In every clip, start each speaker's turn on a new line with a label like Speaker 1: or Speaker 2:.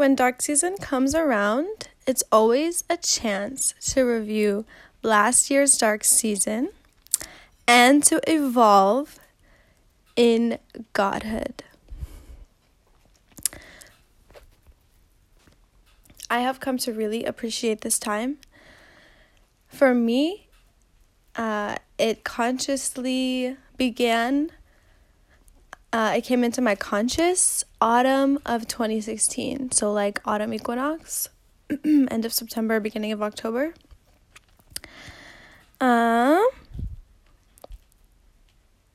Speaker 1: When dark season comes around, it's always a chance to review last year's dark season and to evolve in godhood. I have come to really appreciate this time. For me, uh, it consciously began, uh, it came into my conscious autumn of 2016. So, like autumn equinox, end of September, beginning of October. Um,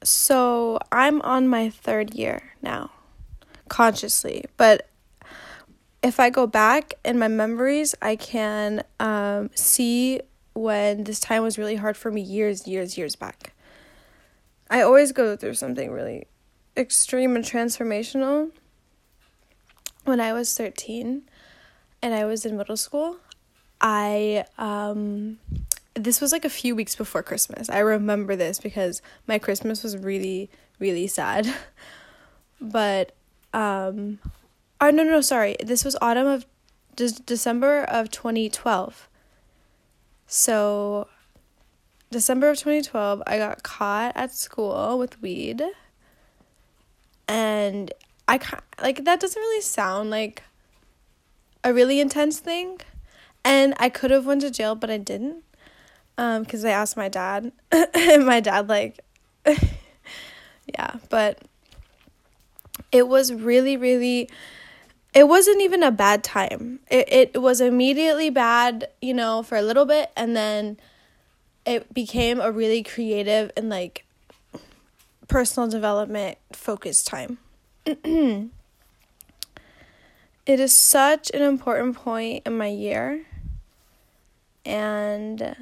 Speaker 1: so I'm on my third year now, consciously. But if I go back in my memories, I can um, see when this time was really hard for me years, years, years back. I always go through something really extreme and transformational. When I was 13 and I was in middle school, I um this was like a few weeks before Christmas. I remember this because my Christmas was really really sad. but um oh no no sorry, this was autumn of De- December of 2012. So, December of 2012, I got caught at school with weed. And I like that doesn't really sound like a really intense thing. And I could have went to jail, but I didn't. Um cuz I asked my dad. and my dad like yeah, but it was really really it wasn't even a bad time. It it was immediately bad, you know, for a little bit and then it became a really creative and like personal development focus time. it is such an important point in my year and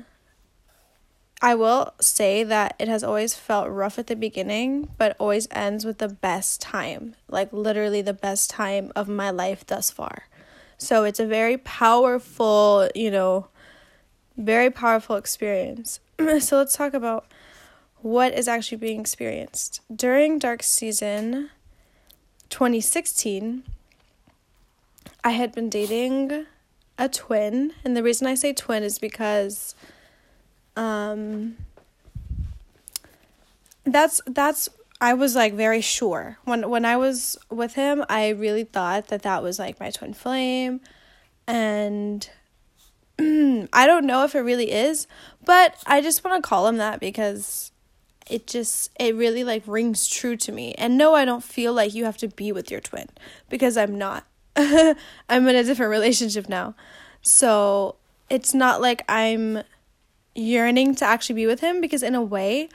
Speaker 1: I will say that it has always felt rough at the beginning, but always ends with the best time. Like literally the best time of my life thus far. So it's a very powerful, you know, very powerful experience. so let's talk about what is actually being experienced. During dark season 2016, I had been dating a twin, and the reason I say twin is because um that's that's I was like very sure when when I was with him I really thought that that was like my twin flame and I don't know if it really is but I just want to call him that because it just it really like rings true to me. And no I don't feel like you have to be with your twin because I'm not. I'm in a different relationship now. So it's not like I'm yearning to actually be with him because in a way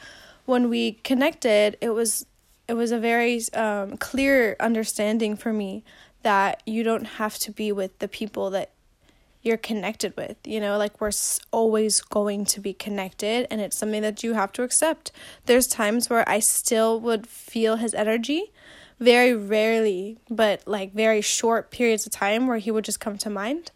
Speaker 1: when we connected it was it was a very um, clear understanding for me that you don't have to be with the people that you're connected with you know like we're always going to be connected and it's something that you have to accept. There's times where i still would feel his energy very rarely but like very short periods of time where he would just come to mind.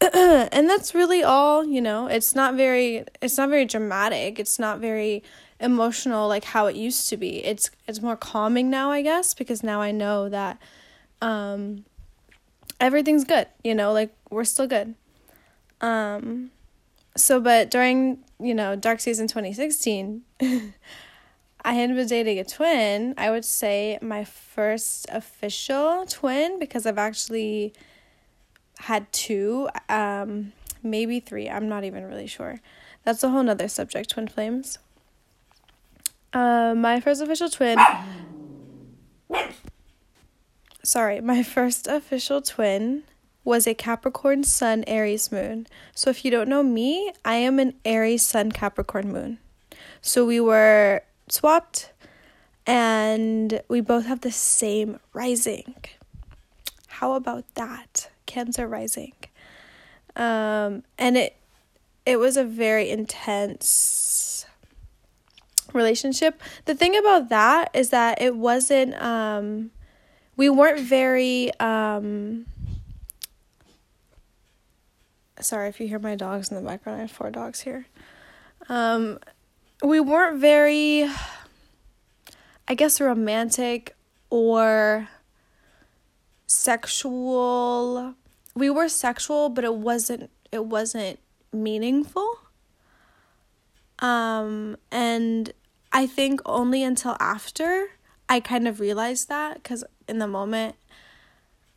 Speaker 1: And that's really all you know. It's not very it's not very dramatic. It's not very emotional like how it used to be. It's it's more calming now i guess because now i know that um everything's good you know like we're still good um so but during you know dark season 2016 i had been dating a twin i would say my first official twin because i've actually had two, um, maybe three. I'm not even really sure. That's a whole nother subject, twin flames. Uh, my first official twin. Sorry, my first official twin was a Capricorn Sun Aries moon. So if you don't know me, I am an Aries Sun Capricorn moon. So we were swapped and we both have the same rising. How about that? Cancer rising. Um, and it it was a very intense relationship. The thing about that is that it wasn't um we weren't very um sorry if you hear my dogs in the background. I have four dogs here. Um we weren't very I guess romantic or sexual we were sexual but it wasn't it wasn't meaningful um and i think only until after i kind of realized that cuz in the moment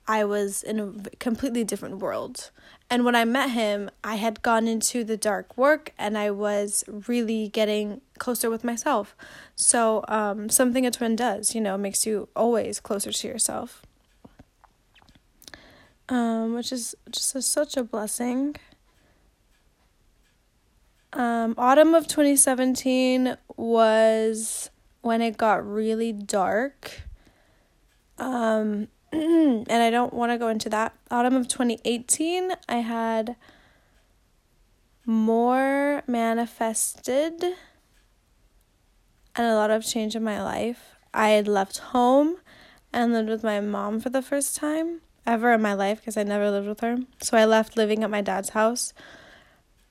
Speaker 1: i was in a completely different world and when I met him, I had gone into the dark work and I was really getting closer with myself. So, um, something a twin does, you know, makes you always closer to yourself. Um, which is just a, such a blessing. Um, autumn of 2017 was when it got really dark. Um, and I don't want to go into that. Autumn of 2018, I had more manifested and a lot of change in my life. I had left home and lived with my mom for the first time ever in my life because I never lived with her. So I left living at my dad's house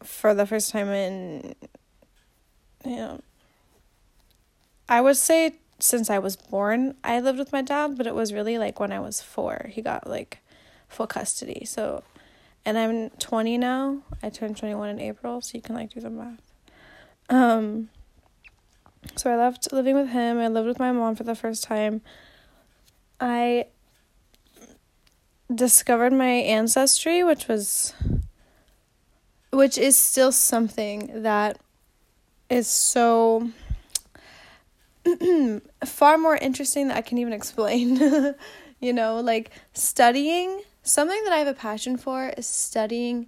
Speaker 1: for the first time in, you know, I would say since I was born, I lived with my dad, but it was really like when I was four. He got like full custody. So, and I'm 20 now. I turned 21 in April, so you can like do the math. Um, so I left living with him. I lived with my mom for the first time. I discovered my ancestry, which was, which is still something that is so far more interesting that I can even explain. you know, like studying something that I have a passion for is studying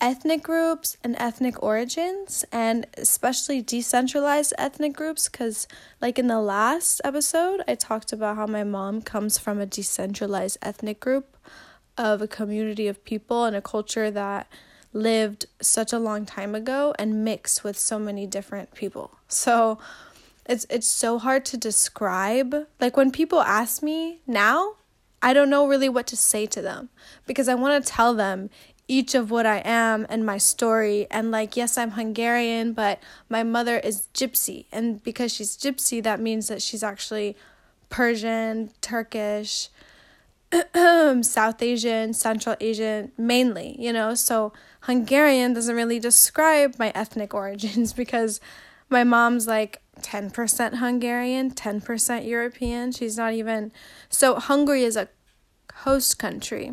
Speaker 1: ethnic groups and ethnic origins and especially decentralized ethnic groups because like in the last episode i talked about how my mom comes from a decentralized ethnic group of a community of people and a culture that lived such a long time ago and mixed with so many different people so it's it's so hard to describe. Like when people ask me now, I don't know really what to say to them because I want to tell them each of what I am and my story. And like, yes, I'm Hungarian, but my mother is gypsy. And because she's gypsy, that means that she's actually Persian, Turkish, South Asian, Central Asian, mainly, you know? So Hungarian doesn't really describe my ethnic origins because my mom's like 10% Hungarian, 10% European. She's not even. So, Hungary is a host country.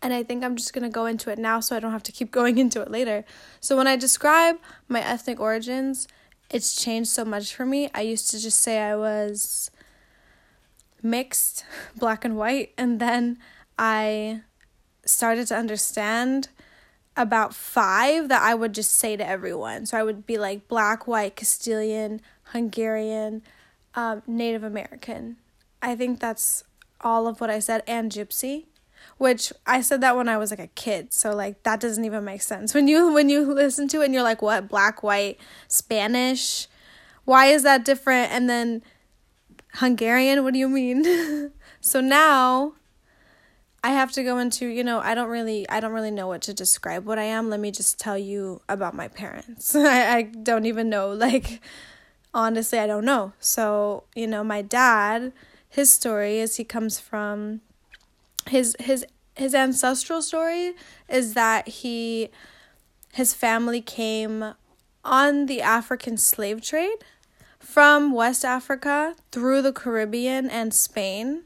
Speaker 1: And I think I'm just going to go into it now so I don't have to keep going into it later. So, when I describe my ethnic origins, it's changed so much for me. I used to just say I was mixed, black and white, and then I started to understand about five that I would just say to everyone. So I would be like black, white, Castilian, Hungarian, um, Native American. I think that's all of what I said, and Gypsy, which I said that when I was like a kid. So like that doesn't even make sense when you when you listen to it and you're like, what black, white, Spanish? Why is that different? And then Hungarian, what do you mean? so now I have to go into, you know, I don't really I don't really know what to describe what I am. Let me just tell you about my parents. I, I don't even know like honestly I don't know. So, you know, my dad, his story is he comes from his his his ancestral story is that he his family came on the African slave trade from West Africa through the Caribbean and Spain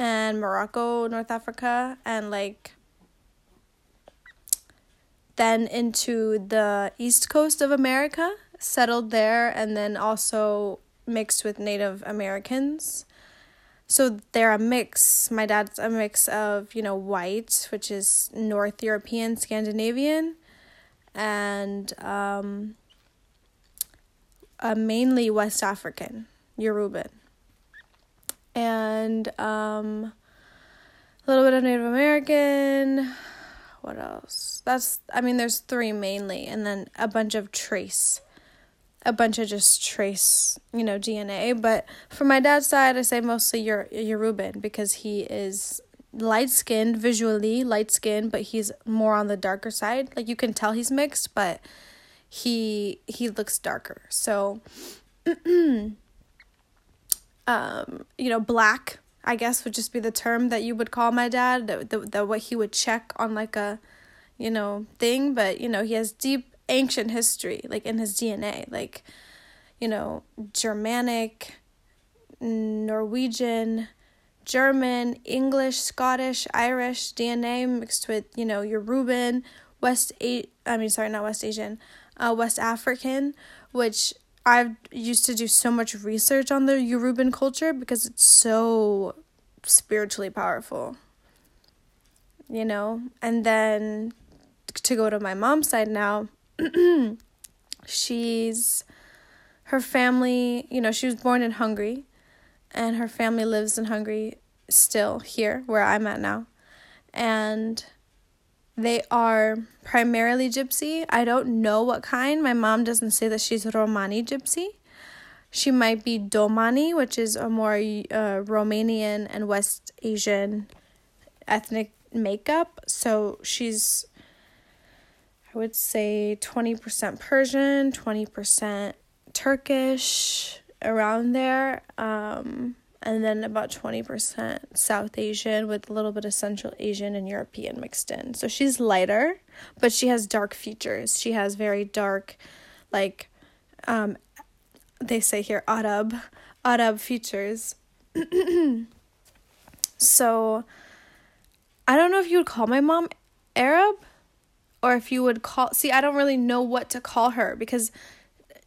Speaker 1: and Morocco, North Africa, and like then into the east coast of America, settled there, and then also mixed with Native Americans. So they're a mix. My dad's a mix of, you know, white, which is North European, Scandinavian, and um, a mainly West African, Yoruban and um, a little bit of Native American. What else? That's I mean, there's three mainly, and then a bunch of trace, a bunch of just trace, you know, DNA. But for my dad's side, I say mostly your Yoruban because he is light skinned visually, light skinned, but he's more on the darker side. Like you can tell he's mixed, but he he looks darker. So um, you know, black I guess would just be the term that you would call my dad, the, the, the what he would check on like a, you know, thing, but you know, he has deep ancient history like in his DNA, like you know, Germanic, Norwegian, German, English, Scottish, Irish DNA mixed with, you know, Yoruban, West A I mean sorry, not West Asian, uh West African, which I've used to do so much research on the Yoruban culture because it's so spiritually powerful. You know, and then to go to my mom's side now, she's her family, you know, she was born in Hungary and her family lives in Hungary still here where I'm at now. And they are primarily gypsy. I don't know what kind. My mom doesn't say that she's Romani gypsy. She might be Domani, which is a more uh, Romanian and West Asian ethnic makeup. So she's, I would say, 20% Persian, 20% Turkish, around there. Um, and then about 20% South Asian with a little bit of Central Asian and European mixed in. So she's lighter, but she has dark features. She has very dark, like, um, they say here, Arab, Arab features. so I don't know if you would call my mom Arab or if you would call, see, I don't really know what to call her because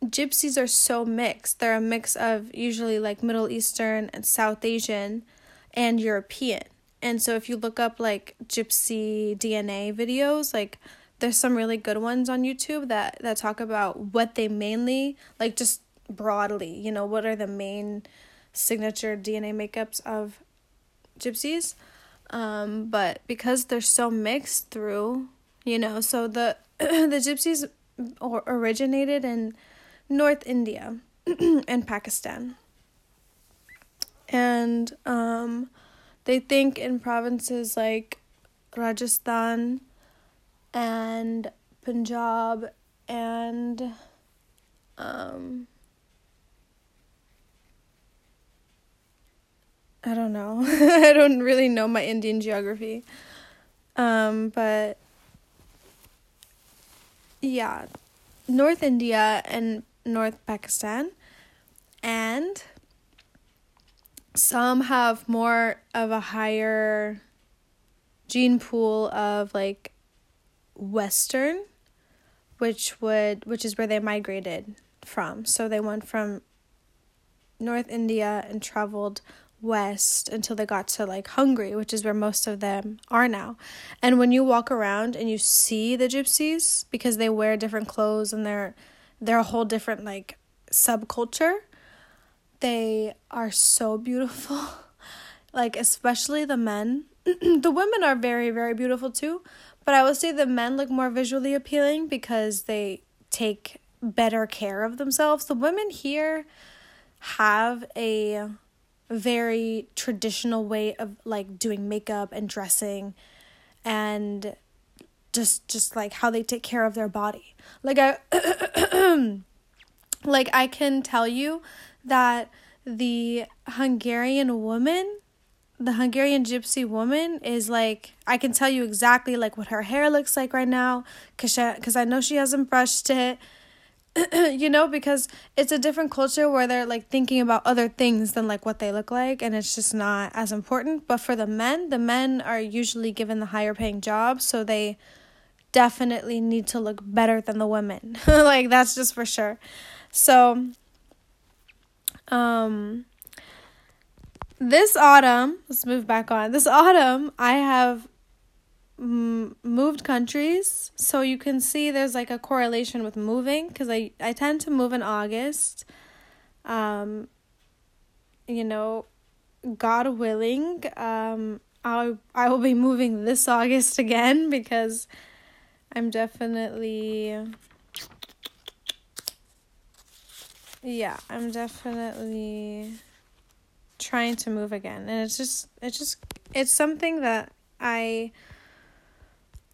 Speaker 1: gypsies are so mixed. They're a mix of usually like Middle Eastern and South Asian and European. And so if you look up like gypsy DNA videos, like there's some really good ones on YouTube that that talk about what they mainly like just broadly, you know, what are the main signature DNA makeups of gypsies. Um, but because they're so mixed through, you know, so the the gypsies originated in North India and Pakistan. And um, they think in provinces like Rajasthan and Punjab and um, I don't know. I don't really know my Indian geography. Um, but yeah, North India and North Pakistan, and some have more of a higher gene pool of like western which would which is where they migrated from. So they went from north india and traveled west until they got to like hungary which is where most of them are now. And when you walk around and you see the gypsies because they wear different clothes and they're they're a whole different like subculture. They are so beautiful. like especially the men. the women are very very beautiful too, but I would say the men look more visually appealing because they take better care of themselves. The women here have a very traditional way of like doing makeup and dressing and just just like how they take care of their body. Like I like I can tell you that the Hungarian woman, the Hungarian gypsy woman is like I can tell you exactly like what her hair looks like right now cuz I know she hasn't brushed it. you know because it's a different culture where they're like thinking about other things than like what they look like and it's just not as important but for the men the men are usually given the higher paying jobs so they definitely need to look better than the women. like that's just for sure. So um this autumn, let's move back on. This autumn I have moved countries so you can see there's like a correlation with moving because I, I tend to move in august um you know god willing um i i will be moving this august again because I'm definitely yeah, I'm definitely trying to move again. And it's just it's just it's something that I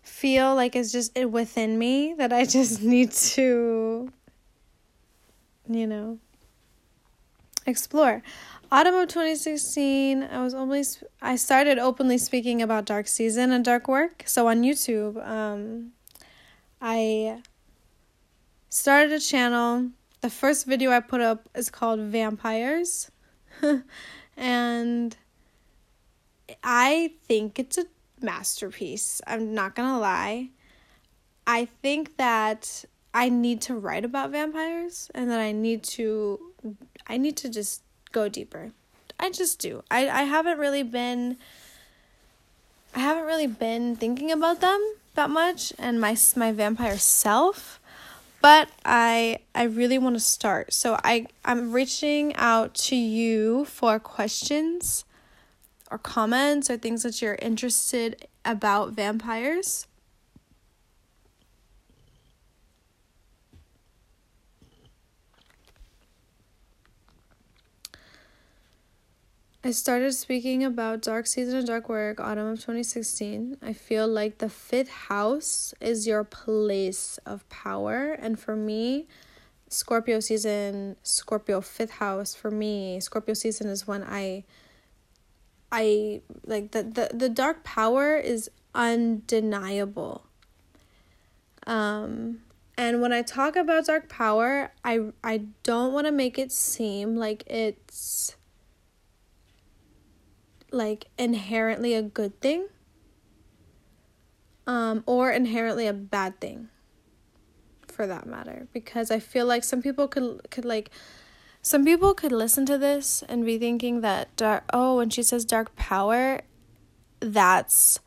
Speaker 1: feel like is just within me that I just need to you know explore. autumn of 2016 i was only i started openly speaking about dark season and dark work so on youtube um i started a channel. The first video i put up is called vampires. And i think it's a masterpiece. I'm not gonna lie. I think that i need to write about vampires and that i need to i need to just go deeper. I just do. I, I haven't really been I haven't really been thinking about them that much and my my vampire self, but I I really want to start. So I I'm reaching out to you for questions or comments or things that you're interested about vampires. I started speaking about Dark Season and Dark Work autumn of 2016. I feel like the fifth house is your place of power. And for me, Scorpio season, Scorpio fifth house, for me, Scorpio season is when I I like the, the, the dark power is undeniable. Um and when I talk about dark power, I I don't want to make it seem like it's like inherently a good thing um, or inherently a bad thing for that matter because i feel like some people could could like some people could listen to this and be thinking that dark oh when she says dark power that's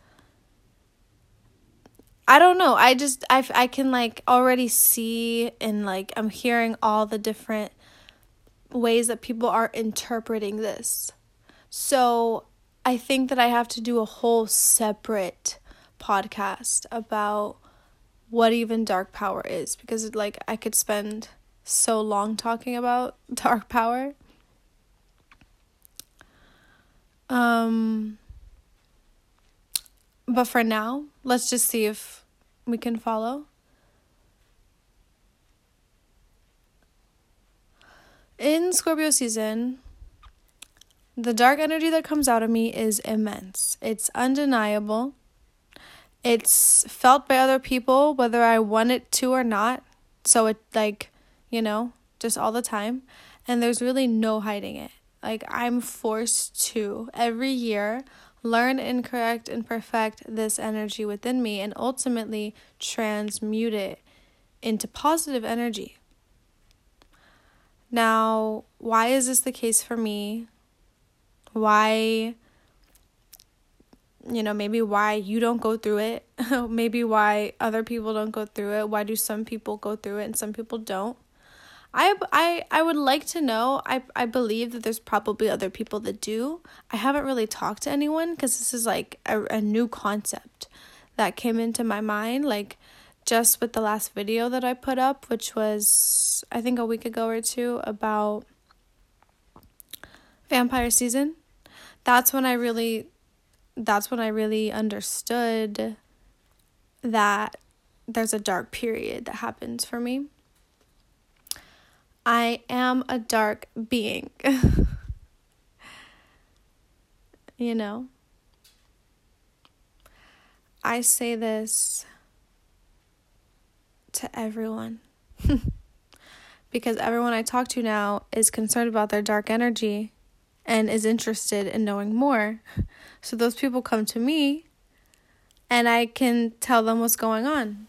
Speaker 1: I don't know. I just I I can like already see and like I'm hearing all the different ways that people are interpreting this. So I think that I have to do a whole separate podcast about what even dark power is because like I could spend so long talking about dark power. Um but for now, let's just see if we can follow. In Scorpio season, the dark energy that comes out of me is immense. It's undeniable. It's felt by other people, whether I want it to or not. So it, like, you know, just all the time. And there's really no hiding it. Like, I'm forced to every year learn and correct and perfect this energy within me and ultimately transmute it into positive energy. Now, why is this the case for me? Why you know maybe why you don't go through it maybe why other people don't go through it why do some people go through it and some people don't I, I I would like to know. I I believe that there's probably other people that do. I haven't really talked to anyone because this is like a, a new concept that came into my mind like just with the last video that I put up, which was I think a week ago or two about vampire season that's when I really that's when I really understood that there's a dark period that happens for me. I am a dark being. you know? I say this to everyone. because everyone I talk to now is concerned about their dark energy and is interested in knowing more. So those people come to me and I can tell them what's going on.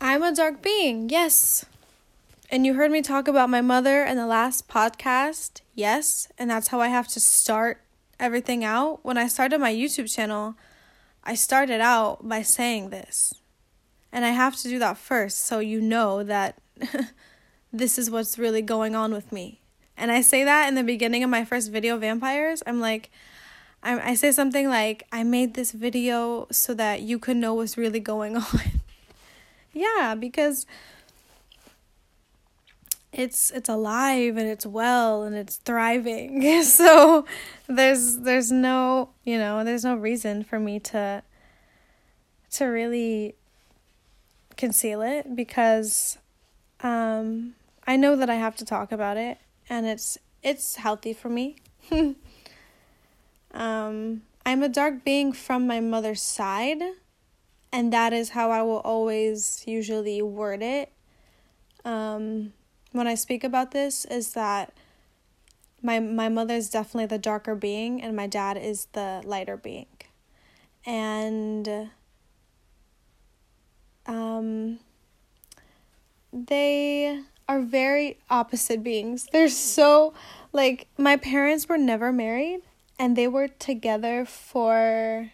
Speaker 1: I'm a dark being, yes. And you heard me talk about my mother in the last podcast, yes. And that's how I have to start everything out. When I started my YouTube channel, I started out by saying this. And I have to do that first so you know that this is what's really going on with me. And I say that in the beginning of my first video, Vampires. I'm like, I, I say something like, I made this video so that you could know what's really going on. yeah, because it's it's alive and it's well and it's thriving. so there's there's no, you know, there's no reason for me to to really conceal it because um I know that I have to talk about it and it's it's healthy for me. um I'm a dark being from my mother's side and that is how I will always usually word it. Um when I speak about this is that my my mother is definitely the darker being and my dad is the lighter being. And um they are very opposite beings. They're so like my parents were never married and they were together for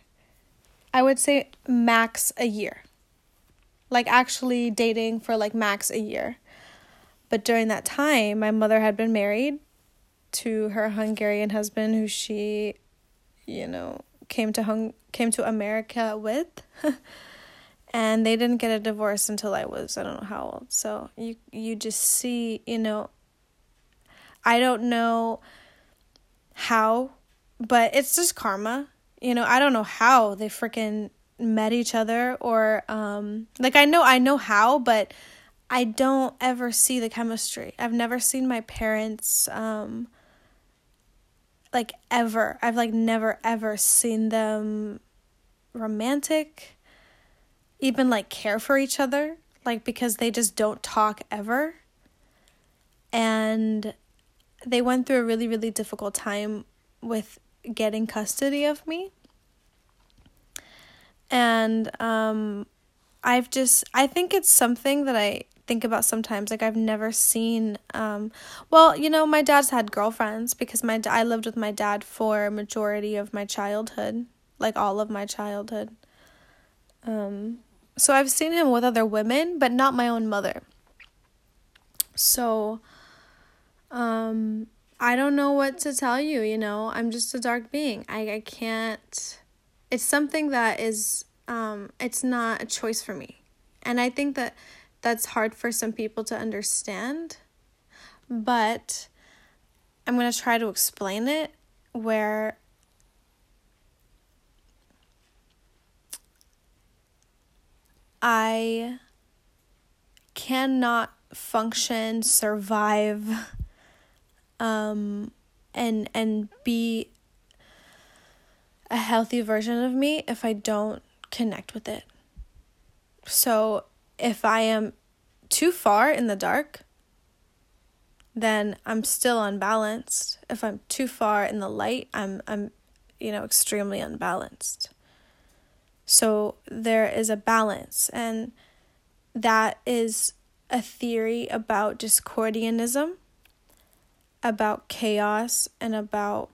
Speaker 1: I would say max a year. Like actually dating for like max a year. But during that time, my mother had been married to her Hungarian husband who she you know came to hung came to America with. and they didn't get a divorce until I was I don't know how old. So you you just see, you know, I don't know how, but it's just karma. You know, I don't know how they freaking met each other or um like I know I know how, but I don't ever see the chemistry. I've never seen my parents um like ever. I've like never ever seen them romantic even like care for each other, like because they just don't talk ever. And they went through a really, really difficult time with getting custody of me. And um, I've just, I think it's something that I think about sometimes. Like I've never seen, um, well, you know, my dad's had girlfriends because my I lived with my dad for a majority of my childhood, like all of my childhood. Um, so I've seen him with other women, but not my own mother. So um I don't know what to tell you, you know. I'm just a dark being. I I can't it's something that is um it's not a choice for me. And I think that that's hard for some people to understand. But I'm going to try to explain it where I cannot function, survive, um, and and be a healthy version of me if I don't connect with it. So if I am too far in the dark, then I'm still unbalanced. If I'm too far in the light, I'm I'm you know extremely unbalanced. So there is a balance, and that is a theory about Discordianism, about chaos, and about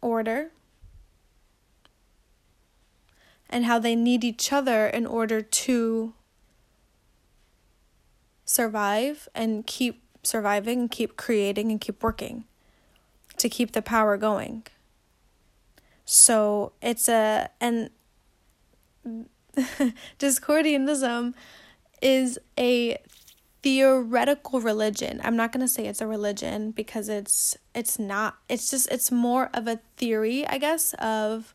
Speaker 1: order, and how they need each other in order to survive and keep surviving and keep creating and keep working to keep the power going. So it's a and Discordianism is a theoretical religion. I'm not going to say it's a religion because it's it's not. It's just it's more of a theory, I guess, of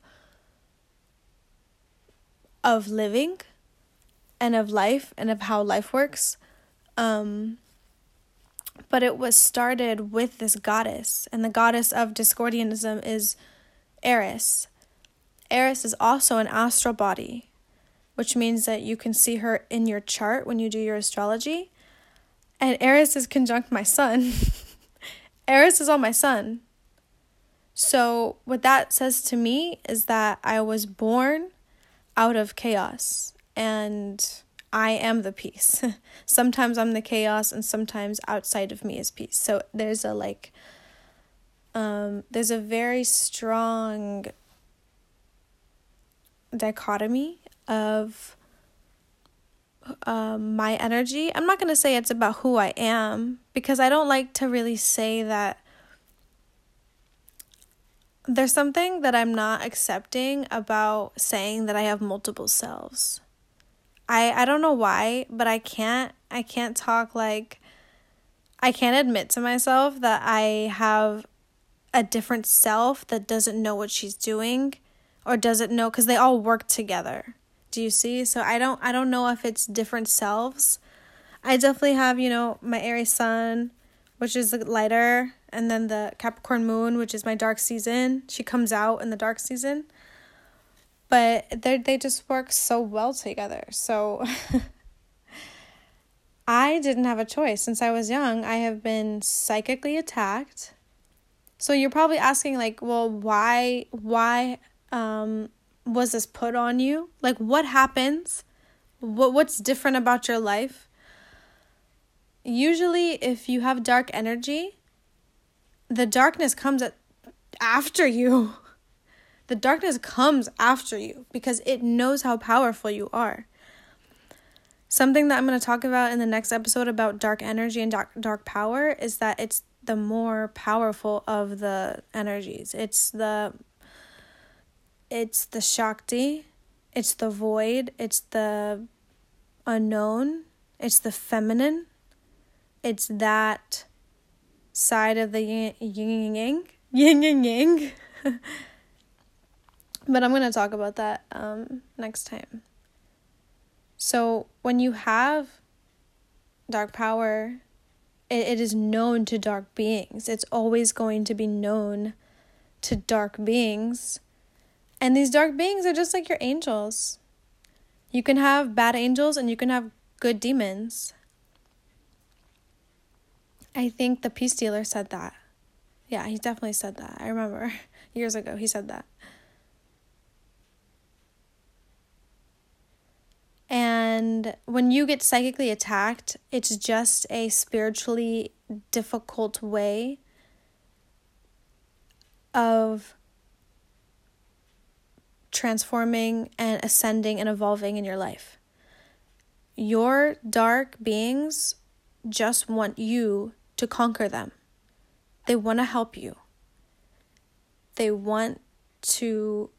Speaker 1: of living and of life and of how life works. Um but it was started with this goddess and the goddess of Discordianism is Eris. Eris is also an astral body, which means that you can see her in your chart when you do your astrology. And Eris is conjunct my sun. Eris is on my sun. So, what that says to me is that I was born out of chaos and I am the peace. sometimes I'm the chaos and sometimes outside of me is peace. So, there's a like um, there's a very strong dichotomy of um, my energy. I'm not going to say it's about who I am because I don't like to really say that. There's something that I'm not accepting about saying that I have multiple selves. I I don't know why, but I can't I can't talk like I can't admit to myself that I have a different self that doesn't know what she's doing or doesn't know cuz they all work together. Do you see? So I don't I don't know if it's different selves. I definitely have, you know, my Aries sun, which is lighter, and then the Capricorn moon, which is my dark season. She comes out in the dark season. But they they just work so well together. So I didn't have a choice. Since I was young, I have been psychically attacked. So you're probably asking like, well, why why um was this put on you? Like what happens? What what's different about your life? Usually if you have dark energy, the darkness comes at, after you. The darkness comes after you because it knows how powerful you are. Something that I'm going to talk about in the next episode about dark energy and dark dark power is that it's the more powerful of the energies. It's the it's the shakti, it's the void, it's the unknown, it's the feminine. It's that side of the yin yin yang, yin and yang. but I'm going to talk about that um next time. So, when you have dark power, it, it is known to dark beings. It's always going to be known to dark beings. And these dark beings are just like your angels. You can have bad angels and you can have good demons. I think the peace dealer said that. Yeah, he definitely said that. I remember years ago he said that. And when you get psychically attacked, it's just a spiritually difficult way of transforming and ascending and evolving in your life. Your dark beings just want you to conquer them. They want to help you. They want to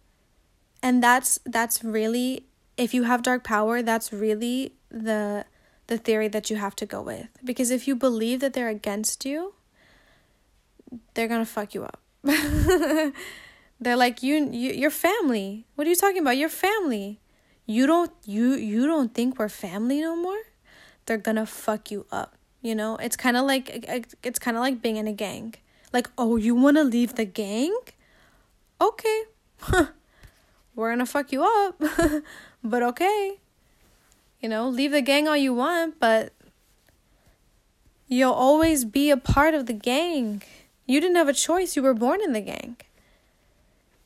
Speaker 1: and that's that's really if you have dark power, that's really the the theory that you have to go with. Because if you believe that they're against you, they're going to fuck you up. they're like you you your family. What are you talking about? Your family. You don't you you don't think we're family no more? They're going to fuck you up. You know? It's kind of like it's kind of like being in a gang. Like, "Oh, you want to leave the gang?" Okay. we're going to fuck you up. But okay. You know, leave the gang all you want, but you'll always be a part of the gang. You didn't have a choice. You were born in the gang.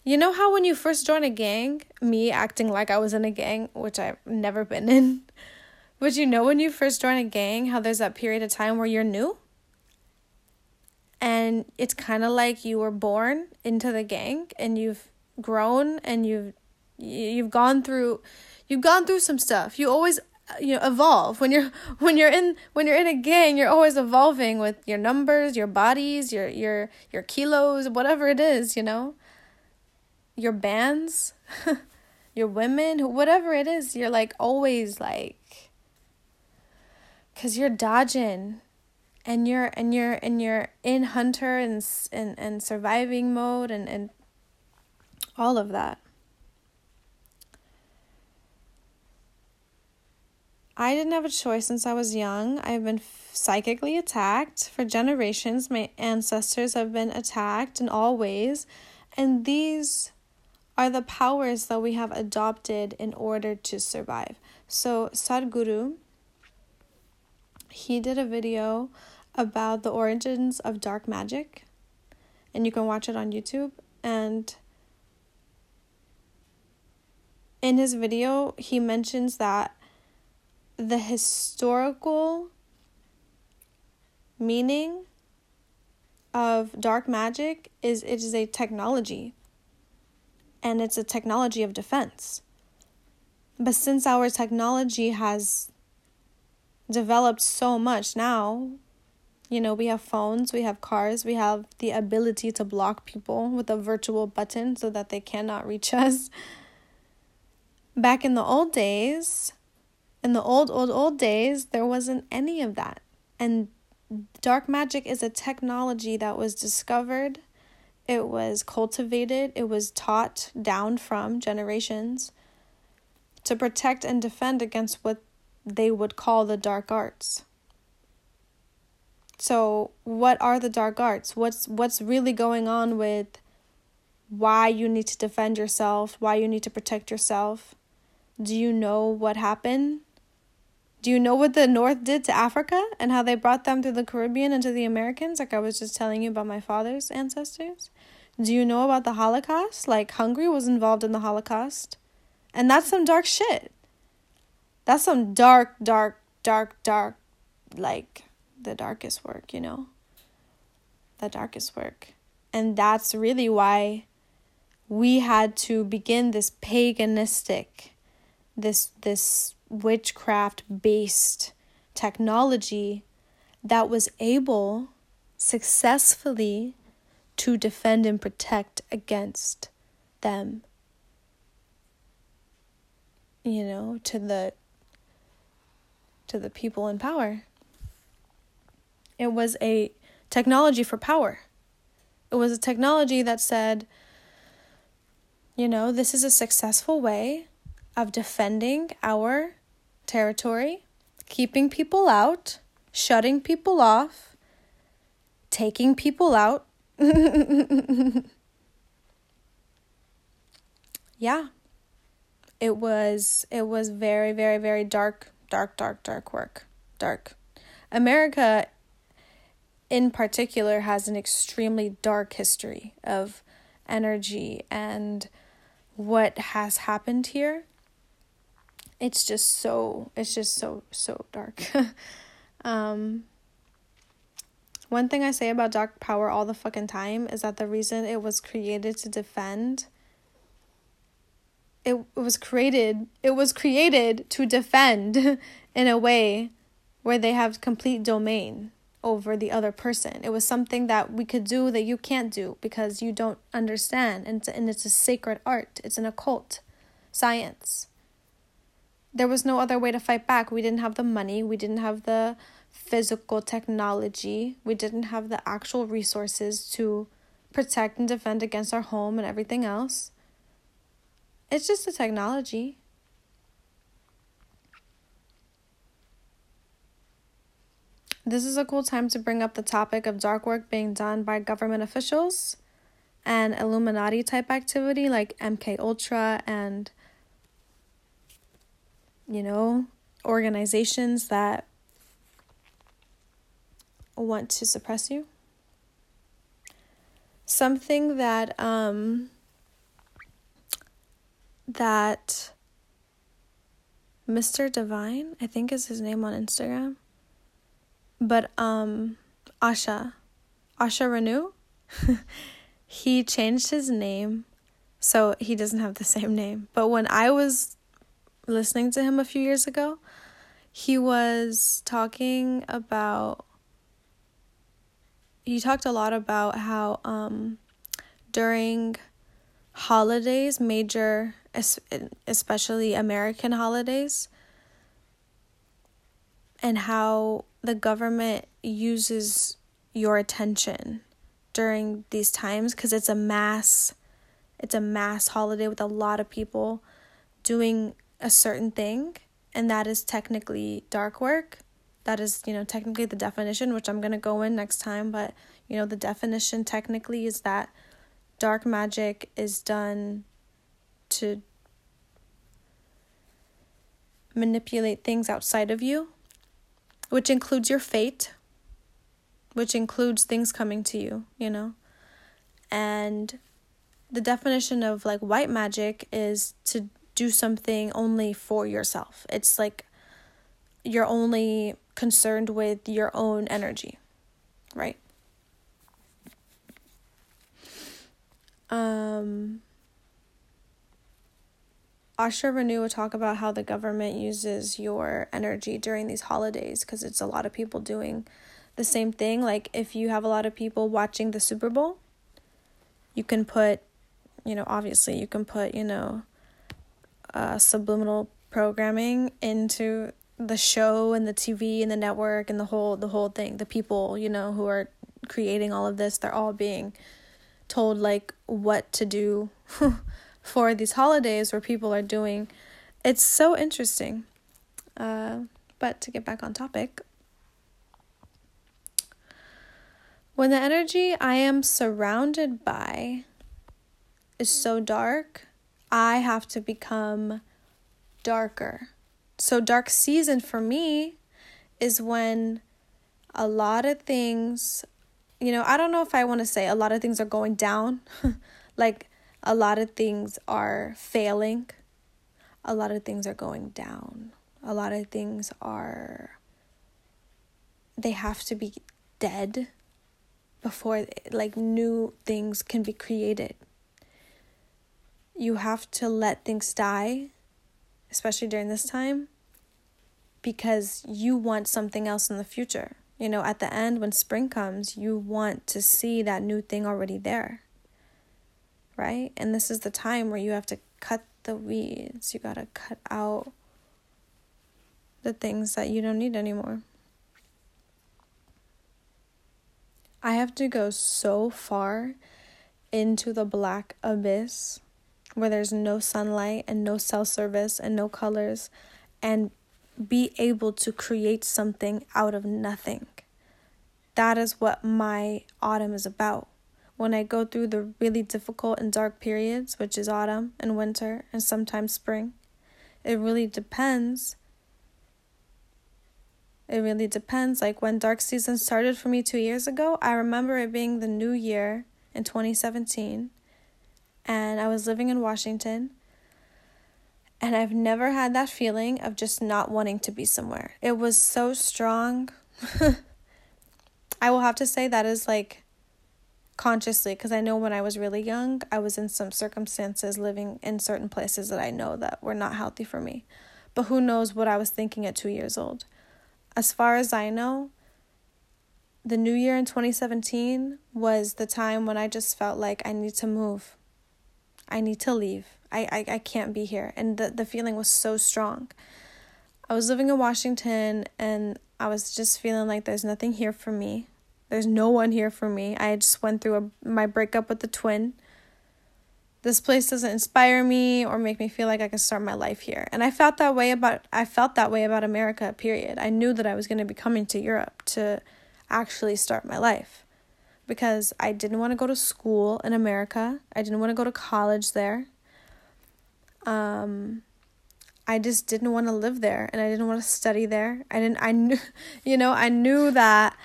Speaker 1: You know how when you first join a gang, me acting like I was in a gang, which I've never been in, but you know when you first join a gang, how there's that period of time where you're new? And it's kind of like you were born into the gang and you've grown and you've you've gone through you've gone through some stuff. You always uh, you know evolve. When you're when you're in when you're in a gang you're always evolving with your numbers your bodies your your your kilos whatever it is you know? Your bands your women whatever it is you're like always like cuz you're dodging and you're and you're and you're in hunter and and and surviving mode and and all of that I didn't have a choice since I was young. I've been psychically attacked for generations. My ancestors have been attacked in all ways. And these are the powers that we have adopted in order to survive. So, Sadhguru, he did a video about the origins of dark magic. And you can watch it on YouTube. And in his video, he mentions that the historical meaning of dark magic is it is a technology and it's a technology of defense. But since our technology has developed so much now, you know, we have phones, we have cars, we have the ability to block people with a virtual button so that they cannot reach us. Back in the old days, in the old, old, old days, there wasn't any of that. And dark magic is a technology that was discovered, it was cultivated, it was taught down from generations to protect and defend against what they would call the dark arts. So, what are the dark arts? What's what's really going on with why you need to defend yourself, why you need to protect yourself? Do you know what happened? Do you know what the North did to Africa and how they brought them through the Caribbean into the Americans? Like I was just telling you about my father's ancestors. Do you know about the Holocaust? Like Hungary was involved in the Holocaust. And that's some dark shit. That's some dark, dark, dark, dark, like the darkest work, you know? The darkest work. And that's really why we had to begin this paganistic, this, this witchcraft based technology that was able successfully to defend and protect against them. You know to the to the people in power. It was a technology for power. It was a technology that said you know this is a successful way of defending our territory, keeping people out, shutting people off, taking people out. yeah. It was it was very very very dark dark dark dark work. Dark. America in particular has an extremely dark history of energy and what has happened here it's just so it's just so so dark. um one thing I say about dark power all the fucking time is that the reason it was created to defend it, it was created it was created to defend in a way where they have complete domain over the other person. It was something that we could do that you can't do because you don't understand and it's, and it's a sacred art. It's an occult science there was no other way to fight back. We didn't have the money, we didn't have the physical technology, we didn't have the actual resources to protect and defend against our home and everything else. It's just the technology. This is a cool time to bring up the topic of dark work being done by government officials and Illuminati type activity like MK Ultra and you know, organizations that want to suppress you. Something that um that Mr. Divine, I think is his name on Instagram. But um Asha, Asha Renu, he changed his name so he doesn't have the same name. But when I was listening to him a few years ago, he was talking about he talked a lot about how um during holidays, major especially American holidays, and how the government uses your attention during these times because it's a mass it's a mass holiday with a lot of people doing a certain thing and that is technically dark work. That is you know technically the definition which i'm going to go in next time but you know the definition technically is that dark magic is done to manipulate things outside of you which includes your fate which includes things coming to you you know? And the definition of like white magic is to do something only for yourself. It's like you're only concerned with your own energy, right? Um, Asha Renew will talk about how the government uses your energy during these holidays because it's a lot of people doing the same thing. Like if you have a lot of people watching the Super Bowl, you can put, you know, obviously you can put, you know, uh, subliminal programming into the show and the TV and the network and the whole the whole thing. The people, you know, who are creating all of this, they're all being told like what to do for these holidays where people are doing it's so interesting. Uh, but to get back on topic, When the energy I am surrounded by is so dark, I have to become darker. So, dark season for me is when a lot of things, you know, I don't know if I want to say a lot of things are going down, like a lot of things are failing, a lot of things are going down, a lot of things are, they have to be dead before like new things can be created. You have to let things die, especially during this time, because you want something else in the future. You know, at the end, when spring comes, you want to see that new thing already there. Right? And this is the time where you have to cut the weeds. You got to cut out the things that you don't need anymore. I have to go so far into the black abyss where there's no sunlight and no cell service and no colors and be able to create something out of nothing. That is what my autumn is about. When I go through the really difficult and dark periods, which is autumn and winter and sometimes spring, it really depends it really depends. Like when dark season started for me two years ago, I remember it being the new year in 2017. And I was living in Washington. And I've never had that feeling of just not wanting to be somewhere. It was so strong. I will have to say that is like consciously because I know when I was really young, I was in some circumstances living in certain places that I know that were not healthy for me. But who knows what I was thinking at two years old as far as I know, the new year in 2017 was the time when I just felt like I need to move. I need to leave. I, I, I can't be here. And the, the feeling was so strong. I was living in Washington and I was just feeling like there's nothing here for me. There's no one here for me. I just went through a, my breakup with the twin this place doesn't inspire me or make me feel like I can start my life here. And I felt that way about I felt that way about America, period. I knew that I was going to be coming to Europe to actually start my life because I didn't want to go to school in America. I didn't want to go to college there. Um I just didn't want to live there and I didn't want to study there. I didn't I knew you know, I knew that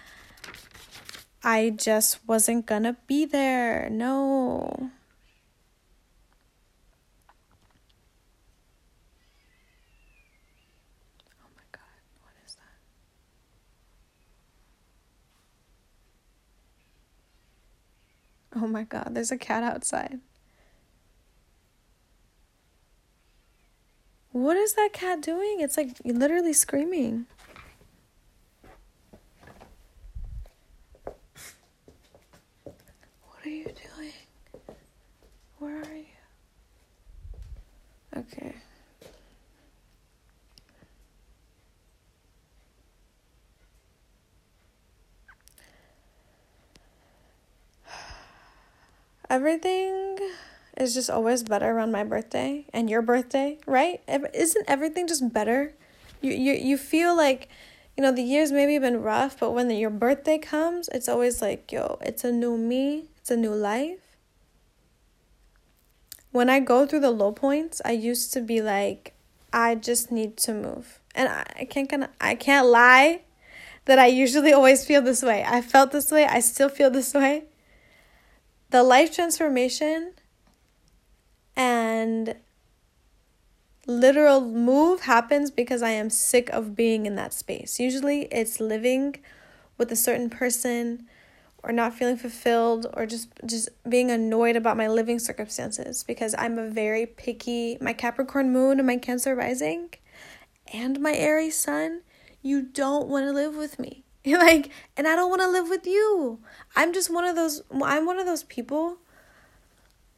Speaker 1: I just wasn't going to be there. No. Oh my god, there's a cat outside. What is that cat doing? It's like literally screaming. What are you doing? Where are you? Okay. Everything is just always better around my birthday and your birthday, right? Isn't everything just better? You you you feel like you know the years maybe been rough, but when the, your birthday comes, it's always like, yo, it's a new me, it's a new life. When I go through the low points, I used to be like, I just need to move. And I, I can't gonna I can't lie that I usually always feel this way. I felt this way, I still feel this way the life transformation and literal move happens because I am sick of being in that space. Usually it's living with a certain person or not feeling fulfilled or just just being annoyed about my living circumstances because I'm a very picky my Capricorn moon and my Cancer rising and my Aries sun, you don't want to live with me. like and I don't want to live with you. I'm just one of those I'm one of those people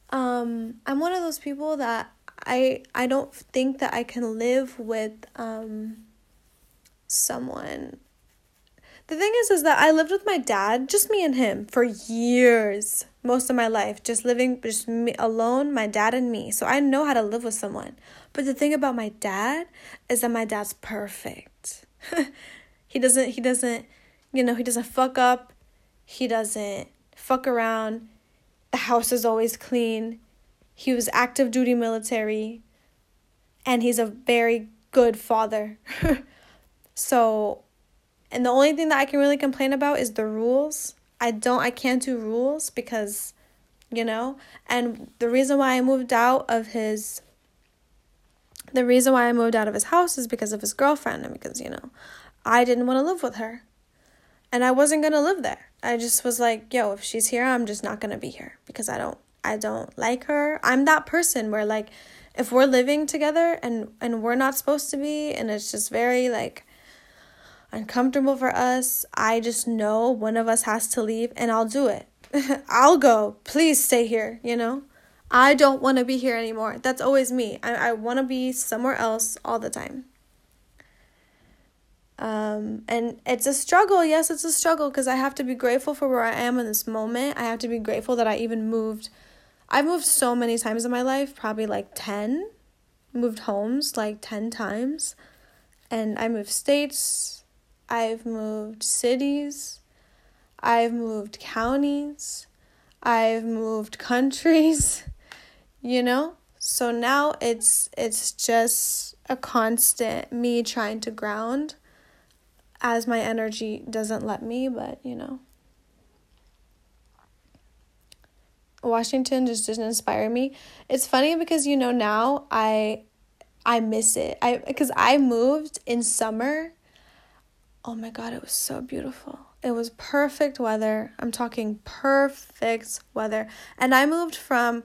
Speaker 1: um I'm one of those people that I I don't think that I can live with um someone the thing is is that I lived with my dad, just me and him for years, most of my life, just living just me alone, my dad and me. So I know how to live with someone. But the thing about my dad is that my dad's perfect. he doesn't he doesn't you know, he doesn't fuck up. He doesn't fuck around. The house is always clean. He was active duty military. And he's a very good father. so, and the only thing that I can really complain about is the rules. I don't, I can't do rules because, you know, and the reason why I moved out of his the reason why I moved out of his house is because of his girlfriend and because, you know, I didn't want to live with her. And I wasn't going to live there. I just was like, yo, if she's here, I'm just not going to be here because I don't I don't like her. I'm that person where like if we're living together and and we're not supposed to be and it's just very like uncomfortable for us, I just know one of us has to leave and I'll do it. I'll go. Please stay here, you know? I don't want to be here anymore. That's always me. I, I want to be somewhere else all the time. Um, and it's a struggle. Yes, it's a struggle because I have to be grateful for where I am in this moment. I have to be grateful that I even moved. I've moved so many times in my life, probably like 10. Moved homes like 10 times. And I moved states. I've moved cities. I've moved counties. I've moved countries. you know so now it's it's just a constant me trying to ground as my energy doesn't let me but you know Washington just didn't inspire me. It's funny because you know now I I miss it. I because I moved in summer. Oh my god, it was so beautiful. It was perfect weather. I'm talking perfect weather. And I moved from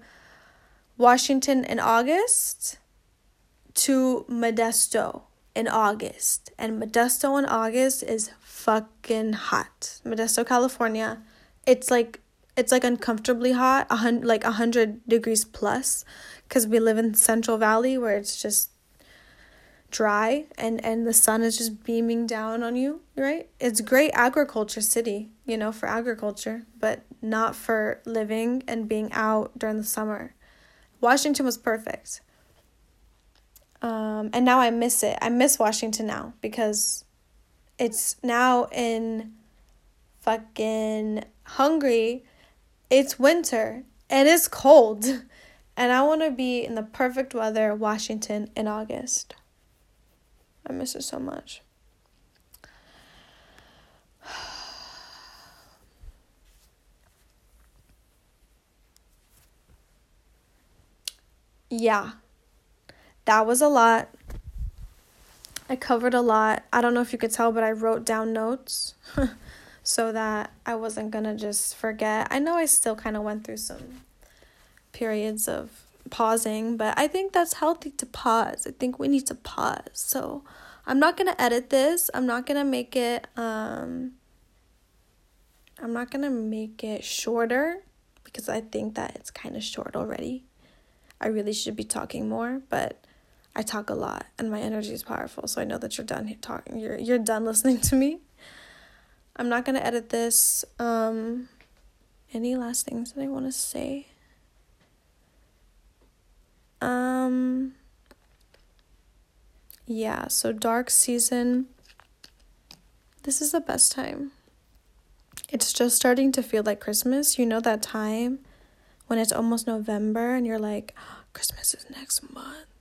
Speaker 1: Washington in August to Modesto in August. And Modesto in August is fucking hot. Modesto, California. It's like it's like uncomfortably hot, a hundred like a hundred degrees plus, because we live in Central Valley where it's just dry and and the sun is just beaming down on you right it's great agriculture city you know for agriculture but not for living and being out during the summer Washington was perfect. Um, and now I miss it. I miss Washington now because it's now in fucking Hungary. It's winter and it's cold. And I want to be in the perfect weather, Washington, in August. I miss it so much. yeah, that was a lot. I covered a lot. I don't know if you could tell, but I wrote down notes so that I wasn't going to just forget. I know I still kind of went through some periods of pausing, but I think that's healthy to pause. I think we need to pause. So, I'm not going to edit this. I'm not going to make it um I'm not going to make it shorter because I think that it's kind of short already. I really should be talking more, but I talk a lot and my energy is powerful. So I know that you're done talking. You're you're done listening to me. I'm not going to edit this. Um any last things that I want to say? Um yeah, so dark season this is the best time. It's just starting to feel like Christmas. You know that time when it's almost November and you're like, oh, Christmas is next month.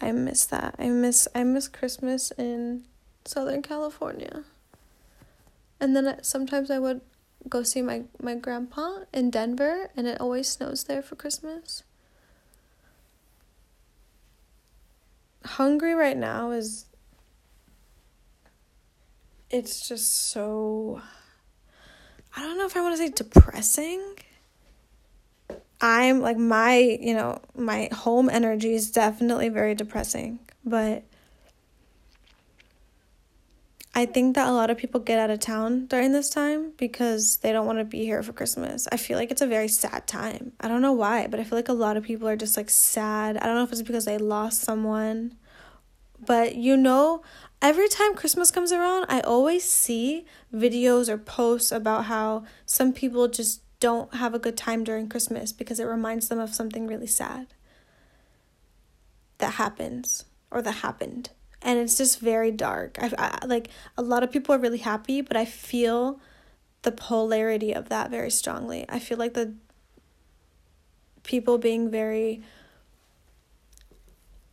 Speaker 1: I miss that. I miss I miss Christmas in Southern California. And then sometimes I would go see my my grandpa in Denver and it always snows there for Christmas. Hungary right now is it's just so I don't know if I want to say depressing I'm like my, you know, my home energy is definitely very depressing, but I think that a lot of people get out of town during this time because they don't want to be here for Christmas. I feel like it's a very sad time. I don't know why, but I feel like a lot of people are just like sad. I don't know if it's because they lost someone. But you know, every time Christmas comes around, I always see videos or posts about how some people just don't have a good time during Christmas because it reminds them of something really sad that happens or that happened. And it's just very dark. I, I like a lot of people are really happy, but I feel the polarity of that very strongly. I feel like the people being very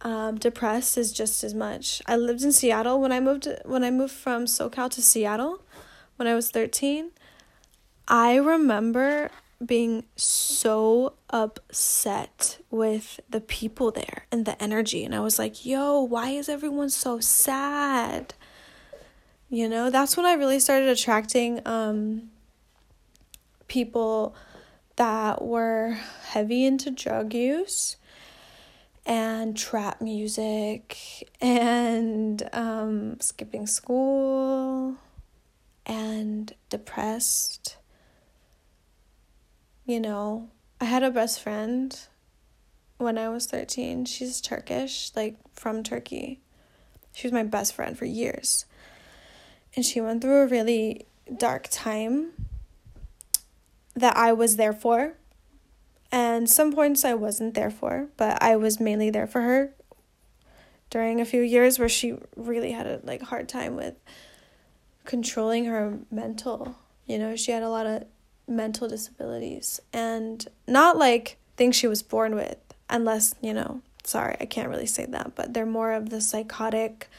Speaker 1: um, depressed is just as much. I lived in Seattle when I moved when I moved from SoCal to Seattle when I was 13. I remember being so upset with the people there and the energy and I was like, "Yo, why is everyone so sad?" You know, that's when I really started attracting um people that were heavy into drug use and trap music and um, skipping school and depressed. You know, I had a best friend when I was 13. She's Turkish, like from Turkey. She was my best friend for years. And she went through a really dark time that I was there for and some points I wasn't there for, but I was mainly there for her during a few years where she really had a like hard time with controlling her mental. You know, she had a lot of mental disabilities and not like things she was born with, unless, you know, sorry, I can't really say that, but they're more of the psychotic,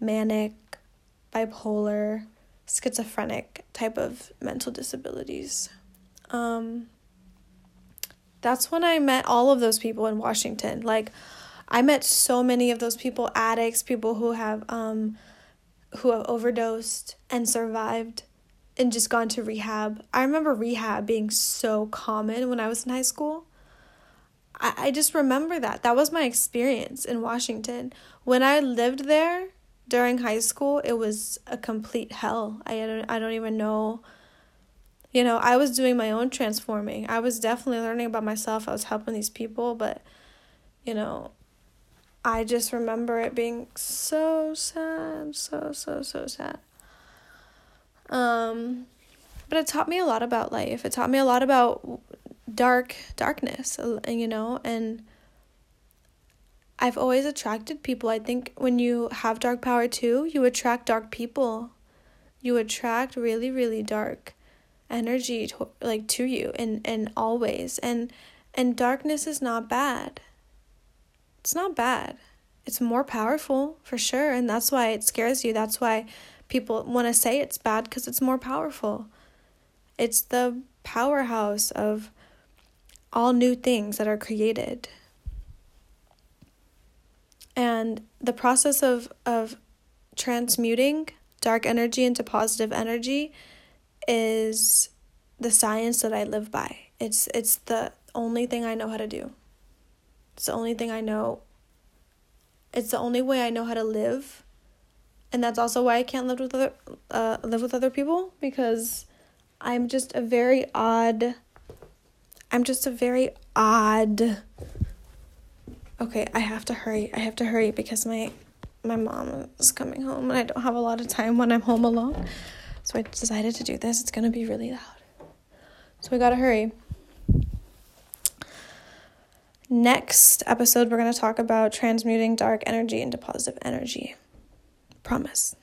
Speaker 1: manic, bipolar, schizophrenic type of mental disabilities. Um, that's when I met all of those people in Washington. Like I met so many of those people, addicts, people who have um who have overdosed and survived and just gone to rehab. I remember rehab being so common when I was in high school. I, I just remember that. That was my experience in Washington. When I lived there during high school, it was a complete hell. I don't I don't even know you know, I was doing my own transforming. I was definitely learning about myself. I was helping these people, but you know, I just remember it being so sad, so so so sad. Um but it taught me a lot about life. It taught me a lot about dark darkness, uh, you know, and I've always attracted people. I think when you have dark power too, you attract dark people. You attract really really dark energy to, like to you and and always and and darkness is not bad it's not bad it's more powerful for sure and that's why it scares you that's why people want to say it's bad because it's more powerful it's the powerhouse of all new things that are created and the process of of transmuting dark energy into positive energy is the science that I live by. It's it's the only thing I know how to do. It's the only thing I know. It's the only way I know how to live. And that's also why I can't live with other uh live with other people because I'm just a very odd I'm just a very odd Okay, I have to hurry. I have to hurry because my my mom is coming home and I don't have a lot of time when I'm home alone. So I decided to do this. It's going to be really loud. So we got to hurry. Next episode, we're going to talk about transmuting dark energy into positive energy. Promise.